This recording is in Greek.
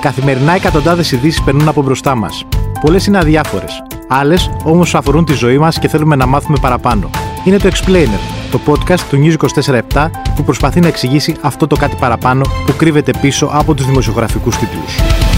Καθημερινά εκατοντάδες ειδήσεις περνούν από μπροστά μας. Πολλές είναι αδιάφορες. Άλλες όμως αφορούν τη ζωή μας και θέλουμε να μάθουμε παραπάνω. Είναι το Explainer, το podcast του News 24 που προσπαθεί να εξηγήσει αυτό το κάτι παραπάνω που κρύβεται πίσω από τους δημοσιογραφικούς τίτλους.